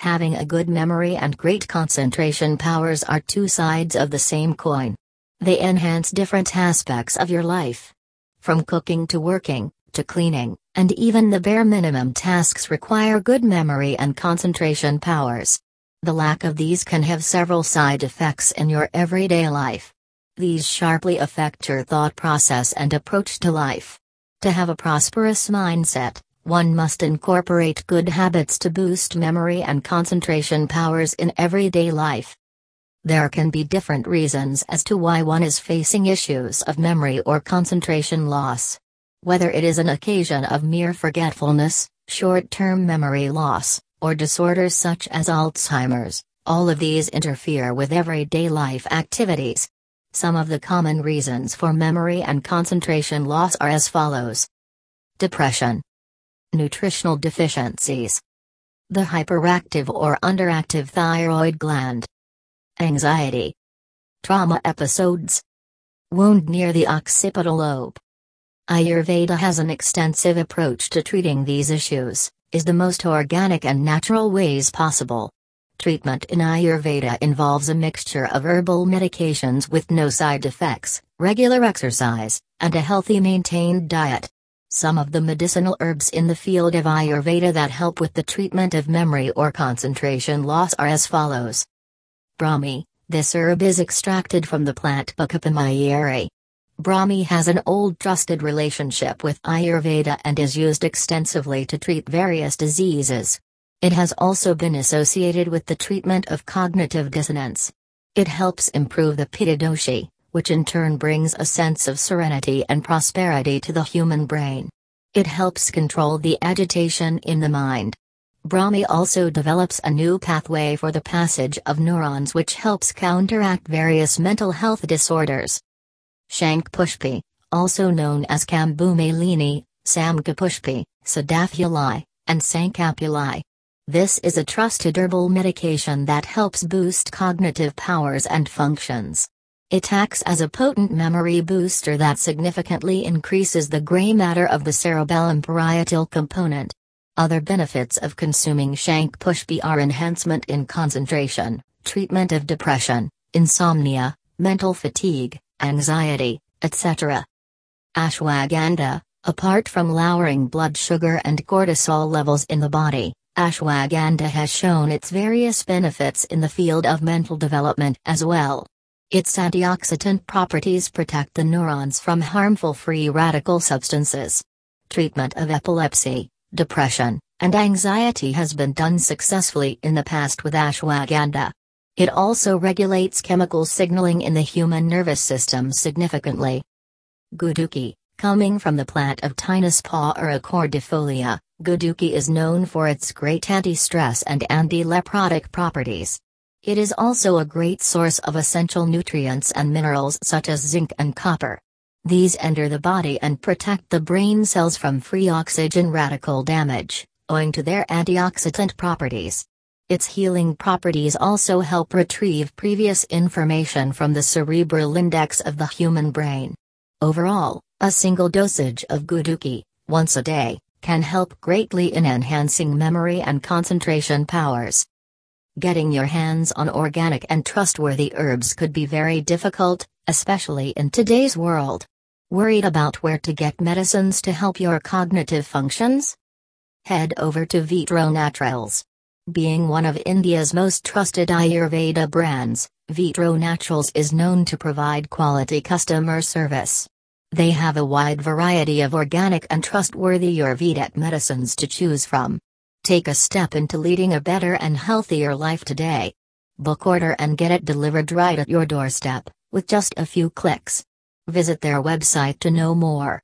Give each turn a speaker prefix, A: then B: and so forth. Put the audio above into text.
A: Having a good memory and great concentration powers are two sides of the same coin. They enhance different aspects of your life. From cooking to working, to cleaning, and even the bare minimum tasks require good memory and concentration powers. The lack of these can have several side effects in your everyday life. These sharply affect your thought process and approach to life. To have a prosperous mindset, one must incorporate good habits to boost memory and concentration powers in everyday life. There can be different reasons as to why one is facing issues of memory or concentration loss. Whether it is an occasion of mere forgetfulness, short term memory loss, or disorders such as Alzheimer's, all of these interfere with everyday life activities. Some of the common reasons for memory and concentration loss are as follows Depression, Nutritional deficiencies, the hyperactive or underactive thyroid gland, anxiety, trauma episodes, wound near the occipital lobe. Ayurveda has an extensive approach to treating these issues, is the most organic and natural ways possible. Treatment in Ayurveda involves a mixture of herbal medications with no side effects, regular exercise, and a healthy maintained diet. Some of the medicinal herbs in the field of Ayurveda that help with the treatment of memory or concentration loss are as follows. Brahmi, this herb is extracted from the plant Bucca Brahmi has an old trusted relationship with Ayurveda and is used extensively to treat various diseases. It has also been associated with the treatment of cognitive dissonance. It helps improve the pitta which in turn brings a sense of serenity and prosperity to the human brain. It helps control the agitation in the mind. Brahmi also develops a new pathway for the passage of neurons which helps counteract various mental health disorders. Shankpushpi, also known as Kambumalini, Samgapushpi, Sadafuli, and Sankapuli, this is a trusted herbal medication that helps boost cognitive powers and functions. It acts as a potent memory booster that significantly increases the gray matter of the cerebellum parietal component. Other benefits of consuming shank Shankpushpi are enhancement in concentration, treatment of depression, insomnia, mental fatigue, anxiety, etc. Ashwagandha, apart from lowering blood sugar and cortisol levels in the body, Ashwagandha has shown its various benefits in the field of mental development as well. Its antioxidant properties protect the neurons from harmful free radical substances. Treatment of epilepsy, depression, and anxiety has been done successfully in the past with ashwagandha. It also regulates chemical signaling in the human nervous system significantly. Guduki, coming from the plant of Tinus cordifolia, Guduki is known for its great anti-stress and anti-leprotic properties. It is also a great source of essential nutrients and minerals such as zinc and copper. These enter the body and protect the brain cells from free oxygen radical damage, owing to their antioxidant properties. Its healing properties also help retrieve previous information from the cerebral index of the human brain. Overall, a single dosage of Guduki, once a day, can help greatly in enhancing memory and concentration powers. Getting your hands on organic and trustworthy herbs could be very difficult, especially in today's world. Worried about where to get medicines to help your cognitive functions? Head over to Vitro Naturals. Being one of India's most trusted Ayurveda brands, Vitro Naturals is known to provide quality customer service. They have a wide variety of organic and trustworthy Ayurvedic medicines to choose from. Take a step into leading a better and healthier life today. Book order and get it delivered right at your doorstep, with just a few clicks. Visit their website to know more.